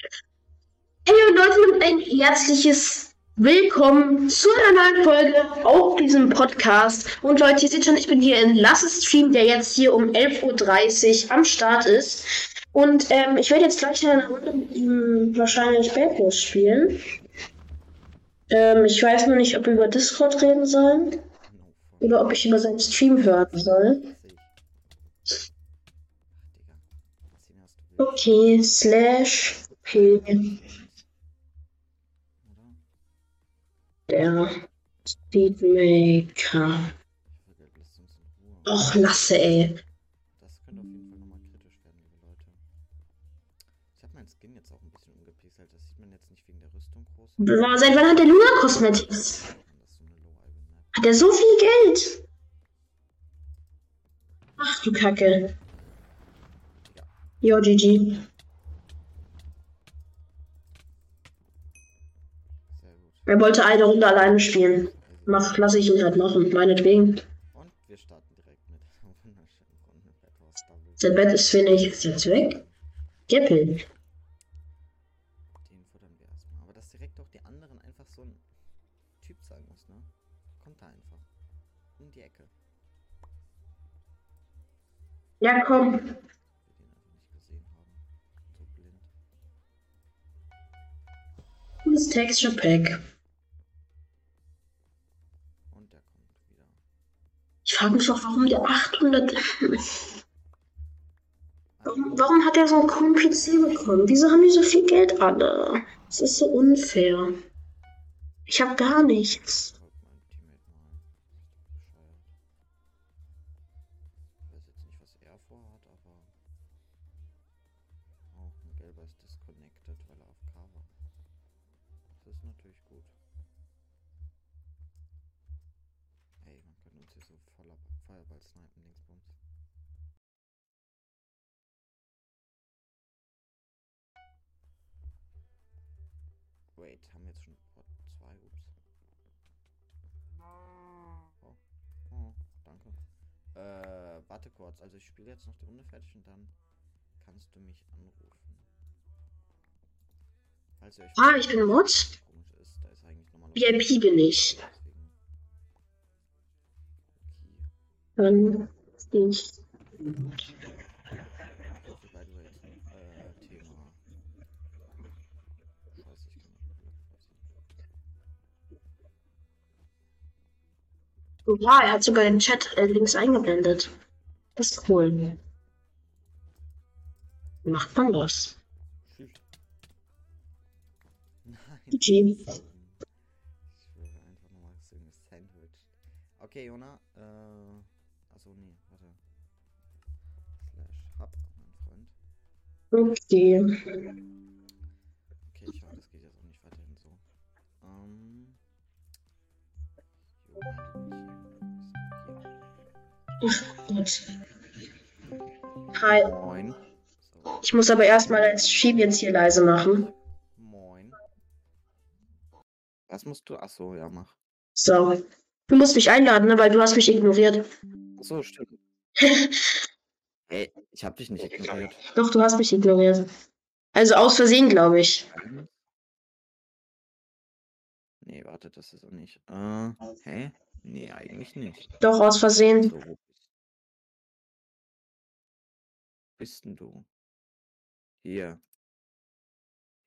Hey Leute und ein herzliches Willkommen zu einer neuen Folge auf diesem Podcast. Und Leute, ihr seht schon, ich bin hier in Lasses Stream, der jetzt hier um 11.30 Uhr am Start ist. Und ähm, ich werde jetzt gleich eine Runde mit ihm wahrscheinlich Bad spielen. Ähm, ich weiß nur nicht, ob wir über Discord reden sollen oder ob ich über seinen Stream hören soll. Okay, slash p. Der Speedmaker. Och, lasse, ey. Das könnte auf jeden Fall nochmal kritisch werden, liebe Leute. Ich habe meinen Skin jetzt auch ein bisschen umgepixelt. Das sieht man jetzt nicht wegen der Rüstung groß. Boah, Seit wann hat der Luna Cosmetics? Hat er so viel Geld? Ach du Kacke. Jo, GG. Er wollte eine Runde alleine spielen. Mach, lasse ich ihn halt machen, meinetwegen. Und wir starten direkt mit einer wunderschönen Runde Bad Wars Double. Sein Bett ist wenig. Ist jetzt weg? Geppel. Den futtern wir erstmal. Aber dass direkt auch die anderen einfach so ein Typ sein muss, ne? Kommt da einfach. Um die Ecke. Ja, komm. Wir den einfach Und der kommt wieder. Ich frage mich auch, warum der 800. Warum, warum hat er so einen coolen PC bekommen? Wieso haben die so viel Geld alle? Das ist so unfair. Ich habe gar nichts. Kurz. Also ich spiele jetzt noch die Runde fertig und dann kannst du mich anrufen. Ihr euch Ah, ich bin Mod. ist, VIP bin ich. Dann bin ich. The way, äh, ich ja, er hat sogar den Chat äh, links eingeblendet. Das cool. Wie macht man das? GG. Okay, Jona. Äh. Achso, nee, warte. Slash Hub, mein Freund. Okay. Okay, ich hoffe, das geht jetzt auch nicht weiterhin so. Ähm. Jona, Gut. Hi. Moin. Ich muss aber erstmal als Stream jetzt hier leise machen. moin. Was musst du? Achso, ja, mach. So. Du musst mich einladen, ne, weil du hast mich ignoriert. Achso, stimmt. Ey, ich hab dich nicht ignoriert. Doch, du hast mich ignoriert. Also aus Versehen, glaube ich. Nee, warte, das ist auch nicht. Äh, hä? Nee, eigentlich nicht. Doch, aus Versehen. So, bist, denn du? Hier.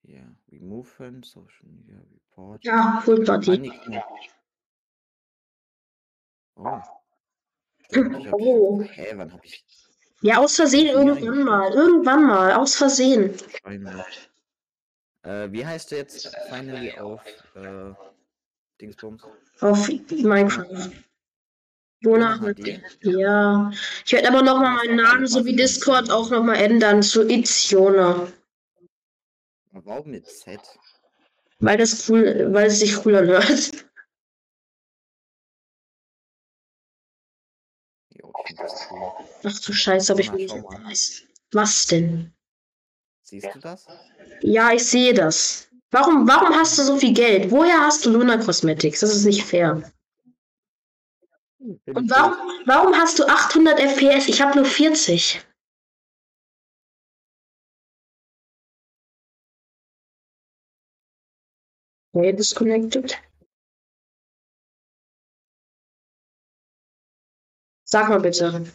Hier. Remove Friend, Social Media Report. Ja, Full. Mannequin. Oh. Hab Oh. Hä, wann hab ich Ja, aus Versehen irgendwann mal. Irgendwann mal. Aus Versehen. Finally. Äh, wie heißt du jetzt finally auf äh, Dingsbums? Auf Minecraft. Jona mit HD? Ja. Ich werde aber nochmal meinen Namen sowie Discord auch nochmal ändern zu It's Jona. Warum mit Z? Weil das cool, weil es sich cool anhört. Jo, ich find das cool. Ach du Scheiße, aber ich schau nicht. Was denn? Siehst du das? Ja, ich sehe das. Warum, warum hast du so viel Geld? Woher hast du Luna Cosmetics? Das ist nicht fair. Und warum, warum hast du 800 FPS? Ich habe nur 40. Okay, disconnected. Sag mal bitte.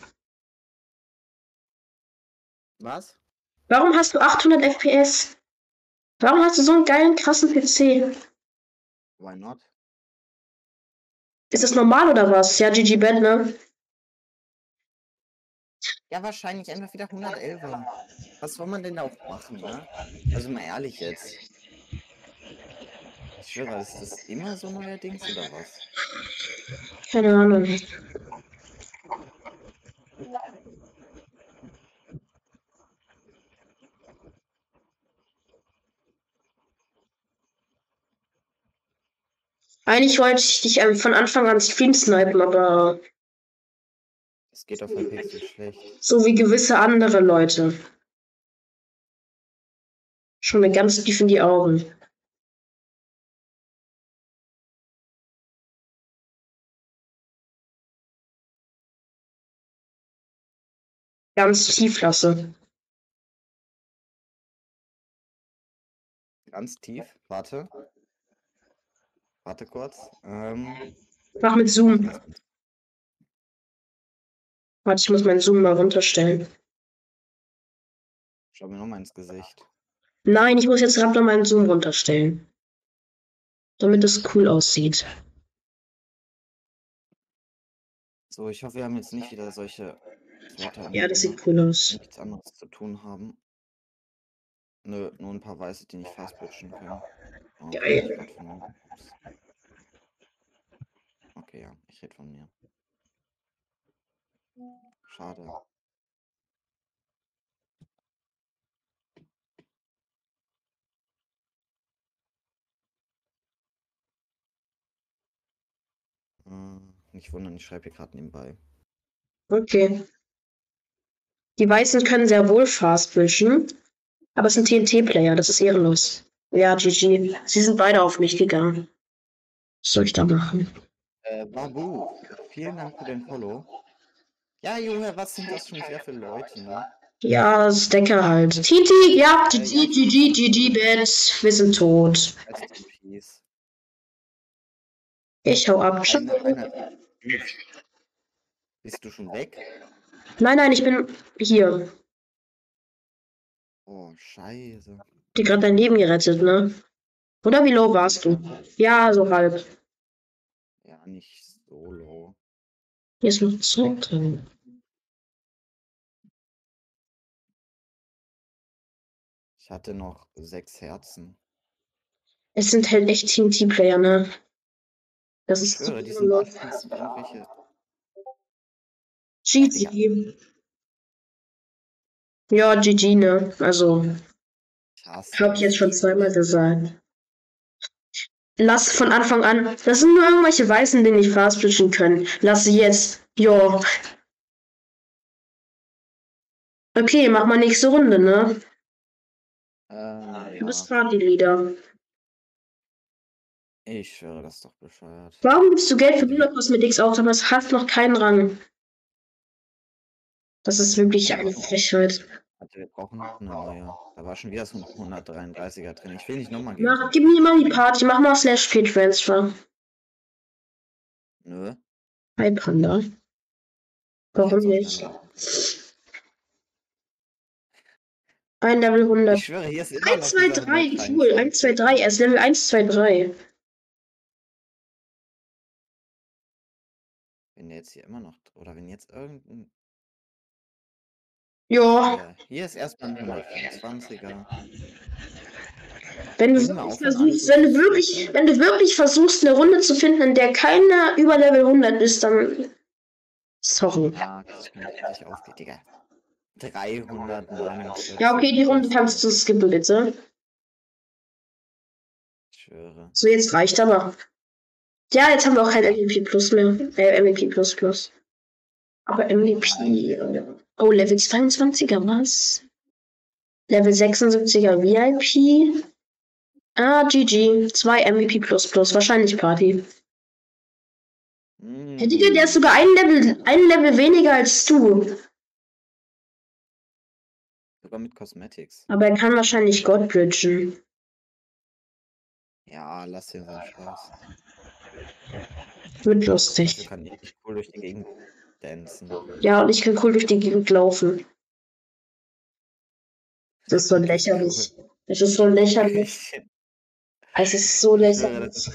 Was? Warum hast du 800 FPS? Warum hast du so einen geilen, krassen PC? Why not? Ist das normal oder was? Ja, GG Bad, ne? Ja, wahrscheinlich einfach wieder 111. Was soll man denn da auch machen, ne? Also mal ehrlich jetzt. Ich schwöre, ist das immer so neuerdings oder was? Keine Ahnung. Eigentlich wollte ich dich ähm, von Anfang an Stream snipen, aber Das geht auf der Pixel schlecht. so wie gewisse andere Leute. Schon mir ganz tief in die Augen. Ganz tief lasse. Ganz tief. Warte. Warte kurz. Ähm, Mach mit Zoom. Warte, ich muss meinen Zoom mal runterstellen. schau mir nochmal ins Gesicht. Nein, ich muss jetzt gerade noch meinen Zoom runterstellen. Damit es cool aussieht. So, ich hoffe, wir haben jetzt nicht wieder solche Wörter, Ja, das sieht cool aus. nichts anderes zu tun haben. Nö, nur ein paar Weiße, die nicht fastbridgen können. Geil. Okay, ja, ich rede von mir. Schade. Hm, Nicht wundern, ich schreibe hier gerade nebenbei. Okay. Die Weißen können sehr wohl fast bridgen, aber es sind TNT-Player, das ist ehrenlos. Ja, GG. Sie sind beide auf mich gegangen. Was soll ich da machen? Äh, Babu, vielen Dank für den Follow. Ja, Junge, was sind das schon wieder für Leute, ne? Ja, das ist Decker halt. TNT, ja, GG, GG, GG, Bats. Wir sind tot. Ich hau ab. Einer, einer. Bist du schon weg? Nein, nein, ich bin hier. Oh, scheiße. Dir gerade dein Leben gerettet, ne? Oder wie low warst du? Ja, so halb. Ja, nicht so low. Hier ist noch Zeug drin. Ich hatte noch sechs Herzen. Es sind halt echt TNT-Player, ne? Das Ich ist schwöre, die so sind meistens irgendwelche. GG. Ja, GG, ne? Also, Ich hasse hab ich jetzt schon zweimal gesagt. Lass von Anfang an. Das sind nur irgendwelche Weißen, die nicht fastbridgen können. Lass sie jetzt. Jo. Okay, mach mal nächste Runde, ne? Äh, Du bist ja. Party-Leader. Ich schwöre, das ist doch bescheuert. Warum gibst du Geld für Luna Cosmetics aus, aber es hat noch keinen Rang? Das ist wirklich eine Frechheit. Warte, wir brauchen noch eine neue. Da war schon wieder so ein 133er drin. Ich will nicht nochmal Mach, gehen. gib mir mal die Party, mach mal Slash Pay Transfer. Nö. Hi Panda. Warum nicht? Ein Level 100. Ich schwöre, hier ist immer 1, noch 2, dieser 3, cool. 1, 2, 3. Er ist Level 1, 2, 3. Wenn der jetzt hier immer noch. Oder wenn jetzt irgendein. Ja, Ja, hier ist erstmal ein 125er. wenn du wirklich auf, versuchst, wenn du wirklich, wenn du wirklich versuchst, eine Runde zu finden, in der keiner über Level 100 ist, dann. Sorry. Ja, das ich aufgeht, Digga. 349. Ja, okay, die Runde kannst du skippen, bitte. Ich schwöre. So, jetzt reicht aber. Ja, jetzt haben wir auch kein MVP Plus mehr. Äh, MVP Plus Plus. Aber MVP. äh, Oh, Level 22er, was? Level 76er VIP. Ah, GG. Zwei MVP Plus Plus. Wahrscheinlich Party. Mm. Hey, Digga, der ist sogar ein Level, ein Level weniger als du. Sogar mit Cosmetics. Aber er kann wahrscheinlich God bridgen. Ja, lass dir seinen Spaß. Wird lustig. kann ich cool durch die Gegend dancen. Ja, und ich kann cool durch die Gegend laufen. Das ist so lächerlich. Es ist so lächerlich. Es ist so lächerlich. das.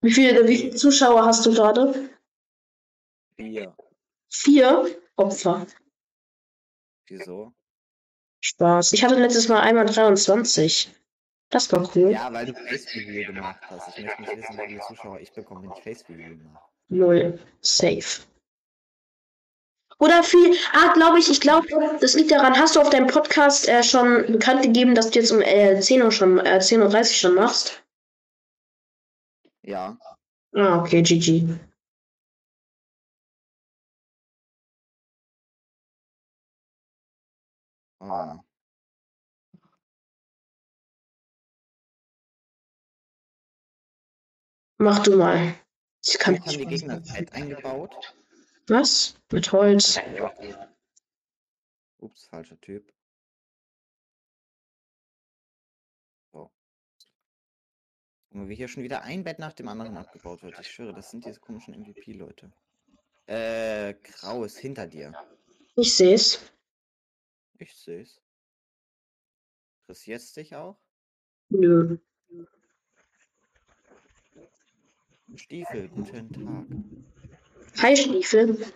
Wie viele, wie viele Zuschauer hast du gerade? Vier. Vier Opfer. Wieso? Spaß. Ich hatte letztes Mal einmal 23. Das war cool. Ja, weil du Face Review gemacht hast. Ich möchte nicht wissen, wie viele Zuschauer ich bekomme, wenn ich Face Review mache. Null. Safe. Oder viel. Ah, glaube ich, ich glaube, das liegt daran, hast du auf deinem Podcast äh, schon bekannt gegeben, dass du jetzt um äh, 10 Uhr schon, äh, 10.30 Uhr schon machst? Ja. Ah, okay, GG. Ah. Mach du mal. Ich kann Jetzt haben die Gegner Bett eingebaut. Was? Mit Holz. Ups, falscher Typ. So. Und wie hier schon wieder ein Bett nach dem anderen abgebaut wird. Ich schwöre, das sind diese komischen MVP-Leute. Äh, Grau ist hinter dir. Ich seh's. Ich seh's. Interessiert's dich auch? Nö. Stiefel, guten Tag. Hi, Stiefel.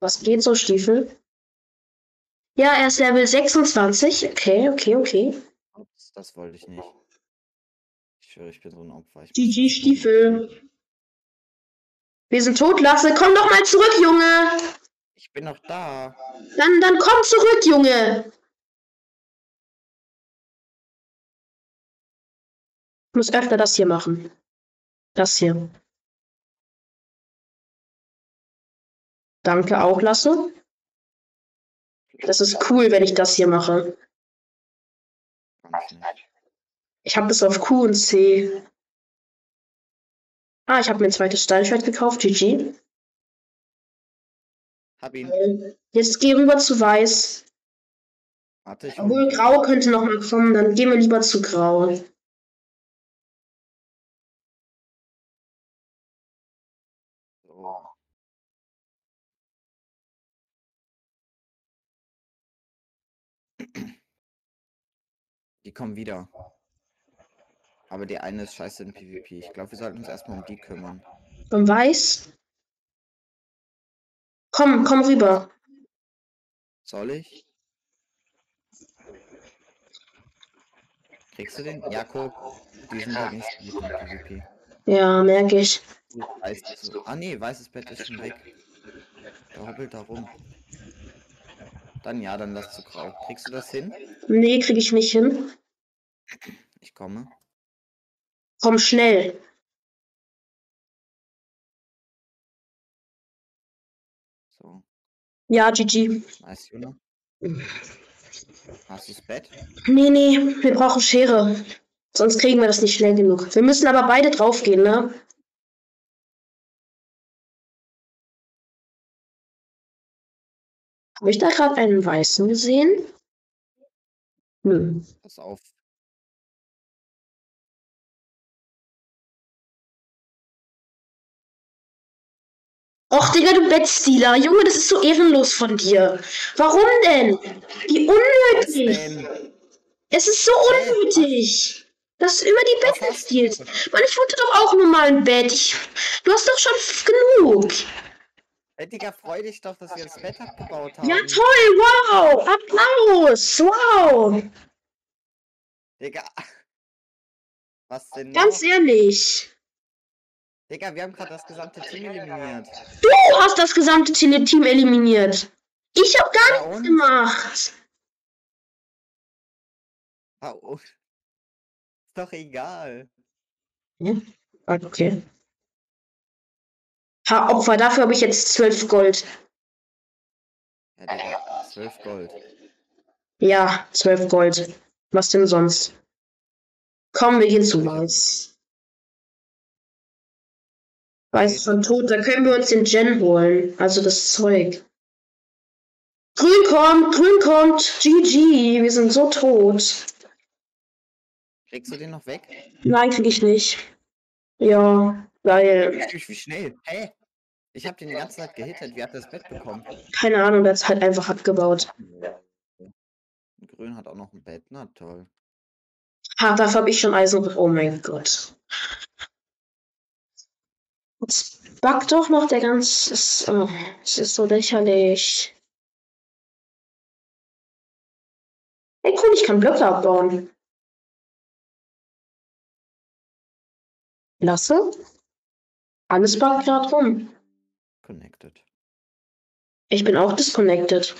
Was geht so, Stiefel? Ja, er ist Level 26. Okay, okay, okay. Ups, das wollte ich nicht. Ich schwöre, ich bin so ein Opfer. GG, Stiefel. Wir sind tot, Lasse. Komm doch mal zurück, Junge. Ich bin noch da. Dann, dann komm zurück, Junge. Ich muss öfter das hier machen. Das hier. Danke auch, Lasse. Das ist cool, wenn ich das hier mache. Ich habe das auf Q und C. Ah, ich habe mir ein zweites Steinschwert gekauft. GG. Hab ihn. Jetzt geh rüber zu Weiß. Warte, ich Obwohl Grau könnte noch mal kommen, dann gehen wir lieber zu Grau. Kommen wieder. Aber die eine ist scheiße in PvP. Ich glaube, wir sollten uns erstmal um die kümmern. Und Weiß? Komm, komm rüber. Soll ich? Kriegst du den? Ja, guck. Die sind halt nicht in PvP. Ja, merke ich. Weiß so. Ah nee, weißes Bett ist schon weg. Der hoppelt da rum. Dann ja, dann lass zu grau. Kriegst du das hin? Nee, krieg ich nicht hin. Ich komme. Komm schnell. So. Ja, GG. Nice, Juna. Hast du das Bett? Nee, nee, wir brauchen Schere. Sonst kriegen wir das nicht schnell genug. Wir müssen aber beide draufgehen, ne? Habe ich da gerade einen Weißen gesehen? Nö. Pass auf. Och, Digga, du Bettstealer. Junge, das ist so ehrenlos von dir. Warum denn? Wie unnötig. Es ist so unnötig. Dass du immer die Betten stiehlst. Mann, ich wollte doch auch nur mal ein Bett. Ich, du hast doch schon genug. Hey, Digga, freu dich doch, dass wir das Bett abgebaut haben. Ja, toll. Wow. Applaus. Wow. Digga. Was denn Ganz noch? ehrlich. Digga, wir haben gerade das gesamte Team eliminiert. Du hast das gesamte Team eliminiert. Ich habe gar Ja, nichts und? gemacht. Oh. Ist doch egal. Okay. Ha, Opfer, dafür habe ich jetzt 12 Gold. Ja, Digga, 12 Gold. Ja, 12 Gold. Was denn sonst? Komm, wir gehen zu Weiß. Weiß ist schon tot, da können wir uns den Gen holen. Also das Zeug. Grün kommt, grün kommt. GG, wir sind so tot. Kriegst du den noch weg? Nein, krieg ich nicht. Ja. Natürlich, wie schnell? Hä? Ich habe den die ganze Zeit gehittet. Wie hat er das Bett bekommen? Keine Ahnung, der ist halt einfach abgebaut. Grün hat auch noch ein Bett. Na toll. Ah, dafür habe ich schon Eisen. Oh mein Gott. Jetzt backt doch noch der ganze. Es oh, es ist so lächerlich. Ey, cool, ich kann Blöcke abbauen. Lasse? Alles backt gerade rum. Connected. Ich bin auch disconnected.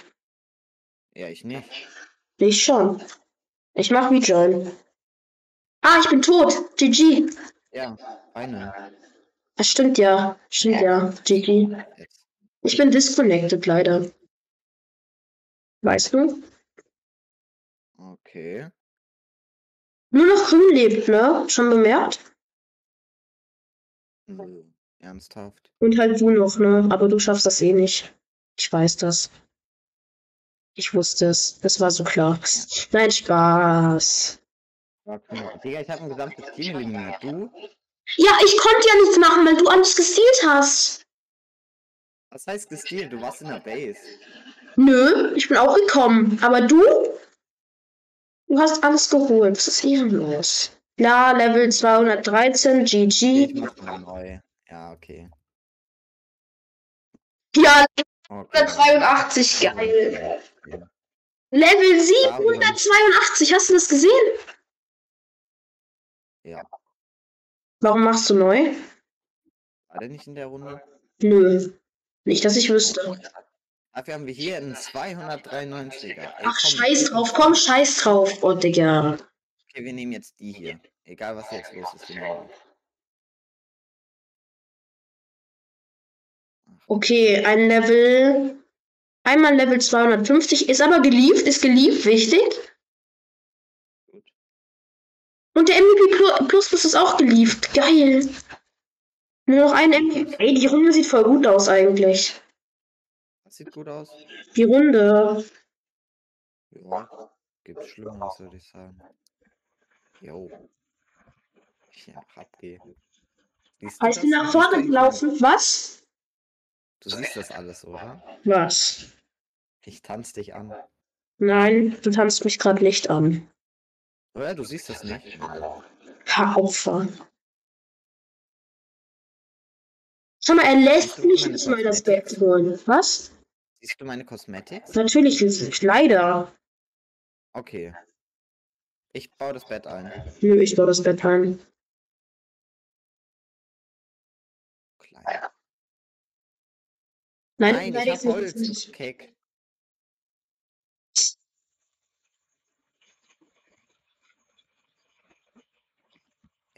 Ja, ich nicht. Ich schon. Ich mach Rejoin. Ah, ich bin tot. GG. Ja, eine. Das stimmt ja. Stimmt ja. GG. Ich bin disconnected leider. Weißt du? Okay. Nur noch grün lebt, ne? Schon bemerkt? Nö. Ernsthaft. Und halt du noch, ne? Aber du schaffst das eh nicht. Ich weiß das. Ich wusste es. Das war so klar. Nein, Spaß. Ja, guck mal. Digga, ich habe ein gesamtes Team eliminiert. Du? Ja, ich konnte ja nichts machen, weil du alles gestealt hast. Was heißt gestealt? Du warst in der Base. Nö, ich bin auch gekommen. Aber du? Du hast alles geholt. Was ist ehrenlos? Ja, Level 213, Ich GG. mach mal neu. Ja, okay. Ja, okay. 183, geil. Ja. Level 782, hast du das gesehen? Ja. Warum machst du neu? War der nicht in der Runde? Nö. Nicht, dass ich wüsste. Dafür haben wir hier einen 293er. Ey, Ach, komm, scheiß drauf, komm, scheiß drauf, oh, Digga. Okay, wir nehmen jetzt die hier. Egal was jetzt los ist. Ach, Okay, ein Level. Einmal Level 250, ist aber gelieft, ist gelieft, wichtig. Und der MVP Plu- Plus Plus ist auch gelieft. Geil. Nur noch ein MVP. Ey, die Runde sieht voll gut aus eigentlich. Das sieht gut aus. Die Runde. Ja, gibt Schlimmeres, würde ich sagen. Jo. Ja, abgeh. Siehst du Ich bin das? nach vorne gelaufen. Was? Du siehst das alles, oder? Was? Ich tanz dich an. Nein, du tanzt mich gerade nicht an. Oder du siehst das nicht. Opfer. Schau mal, er lässt mich nicht mal das? Bett holen. Was? Siehst du meine Cosmetics? Natürlich nicht. Leider. Okay. Ich baue das Bett ein. Nö, ich baue das Bett ein. Klein. Nein, Nein, leider ich hab Holz. nicht.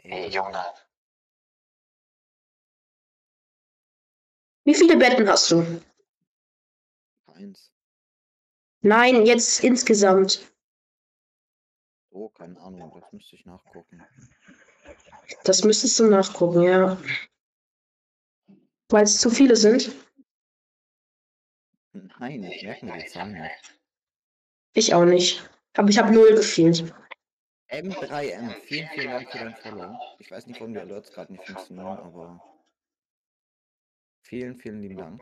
Junge. Wie viele Betten hast du? Eins. Nein, jetzt insgesamt. Oh, keine Ahnung, das müsste ich nachgucken. Das müsstest du nachgucken, ja. Weil es zu viele sind. Nein, ich merke mir die Zahlen nicht. Ich auch nicht. Aber ich habe null gefehlt. M3M, vielen, vielen Dank für dein Follow. Ich weiß nicht, warum die Alerts gerade nicht funktionieren, aber vielen, vielen lieben Dank.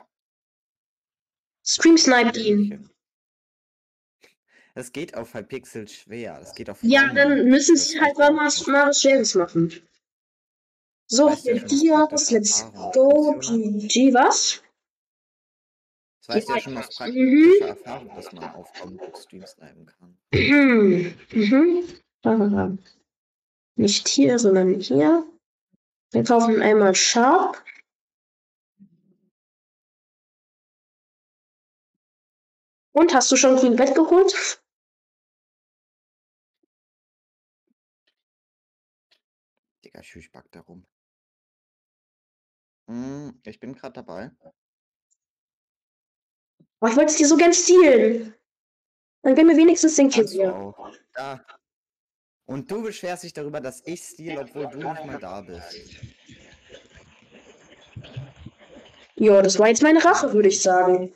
Stream sniped ihn. Das geht auf Hypixel schwer. Das geht auf Ja, dann müssen sie halt mal was, mal was Schweres machen. So, Diabos, praktische let's go. GG, was? Das weißt du ja Ja, schon aus mhm. praktischer Erfahrung, dass man auf Comic Stream snipen kann. Mhm. Mhm. Ah. Nicht hier, sondern hier. Wir kaufen einmal Sharp. Und hast du schon grün Bett geholt? Digga, ich back da rum. Hm, ich bin gerade dabei. Oh, ich wollte es dir so gern stehlen. Dann gib mir wenigstens den Kill hier. Da. Und du beschwerst dich darüber, dass ich steal, obwohl du nicht mal da bist. Ja, das war jetzt meine Rache, würde ich sagen.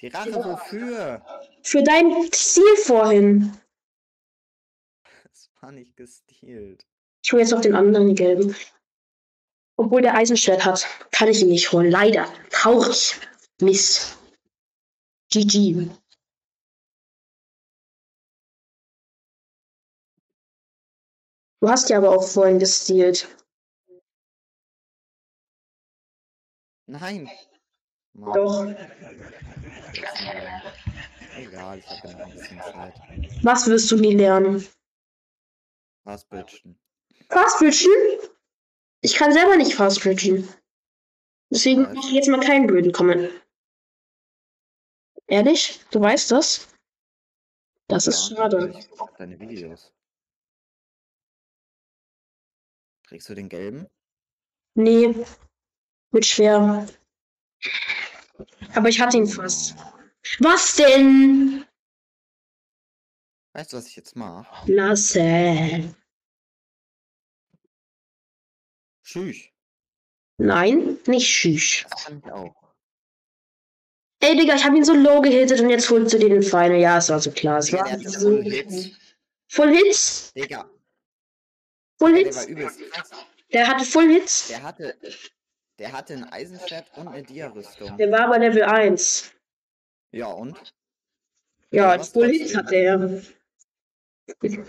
Die Rache wofür? Für dein Ziel vorhin. Das gar nicht gestealt. Ich hole jetzt auch den anderen gelben. Obwohl der Eisenschwert hat, kann ich ihn nicht holen. Leider. Traurig. Mist. GG. Du hast ja aber auch vorhin gestealt. Nein. Mann. Doch. Egal, ich habe ja noch ein bisschen Zeit. Was wirst du nie lernen? Was bitchen? Fastbridgen? Ich kann selber nicht fastbridgen. Deswegen Ja, mache ich jetzt mal keinen blöden Comment. Ehrlich? Du weißt das? Das ist Ja, schade. Ich deine Videos. Trägst du den gelben? Nee. Wird schwer. Aber ich hatte ihn fast. Was denn? Weißt du, was ich jetzt mache? Lasse. Tschüss. Nein, nicht schüch. Das kann ich auch. Ey, Digga, ich hab ihn so low gehittet und jetzt holst du den Final. Ja, es war so klar. Es Digga, war so. Full Hits? Digga, Full der Hits? krass. Der hatte Full Hits? Der hatte, der hatte ein Eisenschwert und eine Dia-Rüstung. Der war aber Level 1. Ja, und? Ja, Ja, was Full Hits trotzdem. hatte er.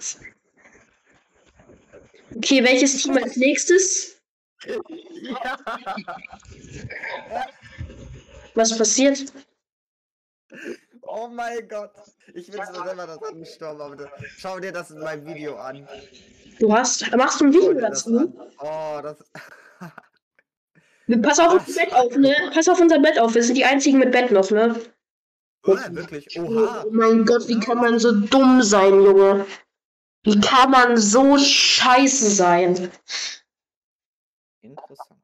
Okay, welches Team als nächstes? Was passiert? Oh mein Gott. Ich so selber daran gestorben, aber das, schau dir das in meinem Video an. Du hast. Machst du ein Video dazu? Oh, das. Pass auf unser Bett auf, ne? Pass auf unser Bett auf. Wir sind die einzigen mit Bett noch, ne? Oh, wirklich? Oha. Oh mein Gott, wie kann man so dumm sein, Junge? Wie kann man so scheiße sein? Interessant.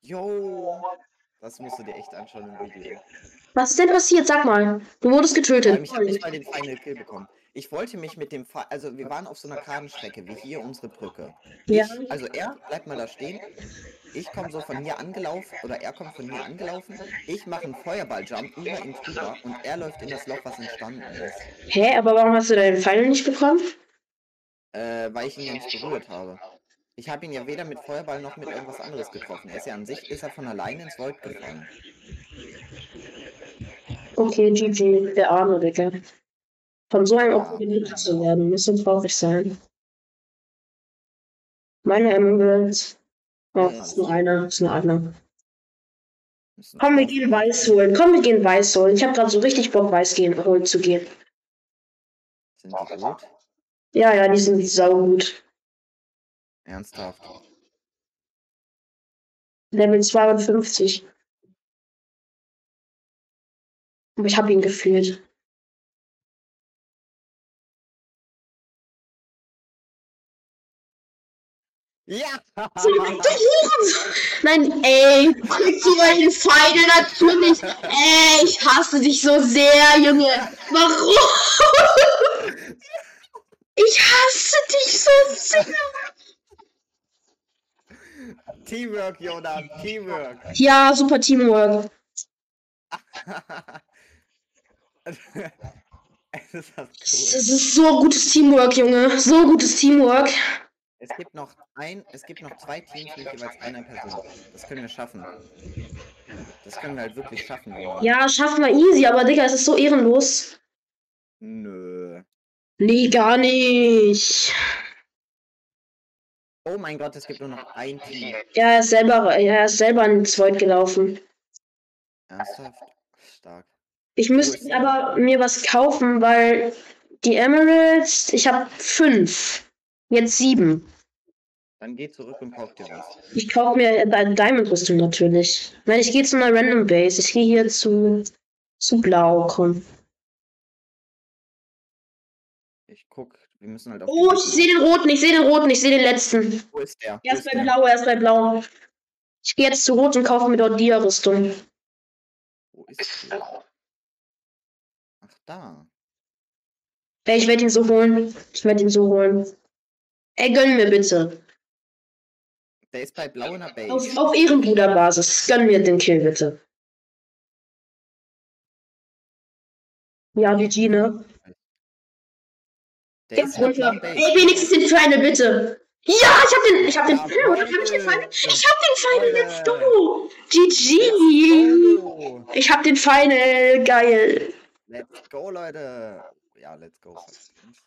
Yo. Das musst du dir echt anschauen im Video. Was ist denn passiert? Sag mal. Du wurdest getötet. ich habe nicht mal den Final Kill bekommen. Ich wollte mich mit dem Fa also wir waren auf so einer Kartenstrecke, wie hier unsere Brücke. Ja. Ich, also er bleibt mal da stehen. Ich komme so von hier angelaufen oder er kommt von hier angelaufen. Ich mache einen Feuerball-Jump über ihn drüber und er läuft in das Loch, was entstanden ist. Hä, aber warum hast du deinen Pfeil nicht bekommen? Äh, weil ich ihn ja nicht berührt habe. Ich habe ihn ja weder mit Feuerball noch mit irgendwas anderes getroffen. Er ist ja an sich, ist er von alleine ins Void gefallen. Okay, GG, der Arme, Digga. Von so einem Opfer getötet zu werden, müsste traurig sein. Meine Emerald. Oh, ist nur eine, ist nur eine. Müssen Komm, wir gehen Weiß holen. Komm, wir gehen Weiß holen. Ich habe gerade so richtig Bock, Weiß gehen, holen zu gehen. Sind die gut? Ja, ja, die sind saugut. Ernsthaft. Level 52. Aber ich habe ihn gefühlt. Ja! Nein, ey, du kriegst du einen Final natürlich. Ey, ich hasse dich so sehr, Junge. Warum? Ich hasse dich so sehr. Teamwork, Jonas, Teamwork. Ja, super Teamwork. das ist so gutes Teamwork, Junge. So gutes Teamwork. Es gibt noch ein, es gibt noch zwei Teams mit jeweils einer Person. Das können wir schaffen. Das können wir halt wirklich schaffen. Jonas. Ja, schaffen wir easy, aber Digga, es ist so ehrenlos. Nö. Nee, gar nicht. Oh mein Gott, es gibt nur noch ein Team. Ja, er ist selber, er ist selber ins Void gelaufen. Ernsthaft? Stark. Ich müsste aber mir was kaufen, weil die Emeralds, ich habe fünf. Jetzt sieben. Dann geh zurück und kauf dir was. Ich kaufe mir eine Diamond-Rüstung natürlich. Nein, ich gehe zu einer Random Base. Ich gehe hier zu, zu Blau. Komm. Ich guck, wir müssen halt auf Oh, ich sehe den roten, ich sehe den roten, ich sehe den letzten. Wo ist der? Er ist bei der? Blau, er ist bei Blau. Ich gehe jetzt zu Rot und kaufe mir dort Dia-Rüstung. Wo ist der? Ach, da. Ey, ich werde ihn so holen. Ich werde ihn so holen. Ey, gönn mir bitte. Der ist bei Blau in der Base. Auf, auf Ehrenbruderbasis. Gönn mir den Kill bitte. Ja, GG, ne? Der Pfeiler. Plant Ey, wenigstens den Pfeile, bitte. Ja, ich hab den, ich hab den Ja, Pfeil, oder hab ich den? Leute. Ich hab den Pfeil, let's go. GG. Ich hab den Final, geil. Let's go, Leute! Ja, let's go.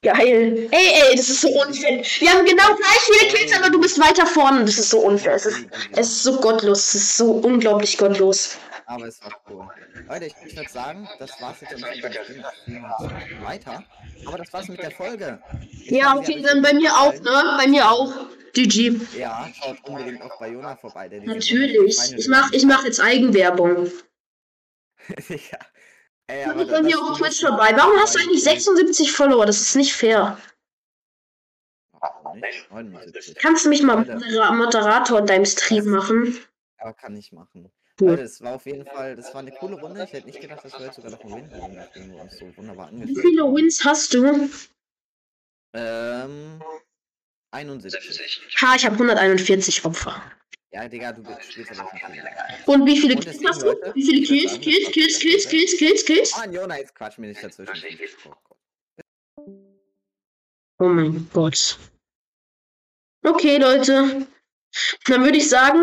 Geil. Ey, ey, das ist so unfair. Wir haben genau gleich viele Kills, aber du bist weiter vorne. Das ist so unfair. Es ist, es ist so gottlos. Es ist so unglaublich gottlos. Aber es war cool. Leute, ich, würde sagen, das war's jetzt mit hat weiter. Aber das war's mit der Folge. Ich Ja, okay, dann bei mir auch, ne? Bei mir auch. GG. Ja, schaut unbedingt auch bei Jona vorbei. Der Natürlich. Ich mach, ich mach jetzt Eigenwerbung. ja. Ey, aber bei mir das- auf Twitch vorbei. Warum hast du eigentlich 76 Follower? Das ist nicht fair. Warum nicht? 79. Kannst du mich mal Moderator in deinem Stream machen? Ja, kann ich machen. Cool. Es war auf jeden Fall, das war eine coole Runde. Ich hätte nicht gedacht, dass wir jetzt sogar noch einen Win holen, nachdem wir uns so wunderbar Wie viele haben. Wins hast du? Ähm, 71. Ha, ich habe 141 Opfer. Ja, Digga, du bist- spielst aber schon viel. Und wie viele Kills hast du? Leute, Wie viele Kills? Kills, Kills, Kills, Kills, Kills, Kills? Ah, Jona, jetzt quatsch mir nicht dazwischen. Oh. Oh mein Gott. Okay, Leute. Dann würde ich sagen,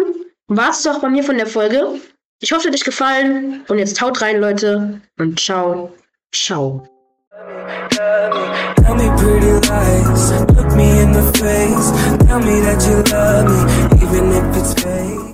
war's doch bei mir von der Folge. Ich hoffe, es hat euch gefallen. Und jetzt haut rein, Leute. Und ciao. Ciao. Tell me pretty lies, look me in the face. Tell me that you love me, even if it's fake.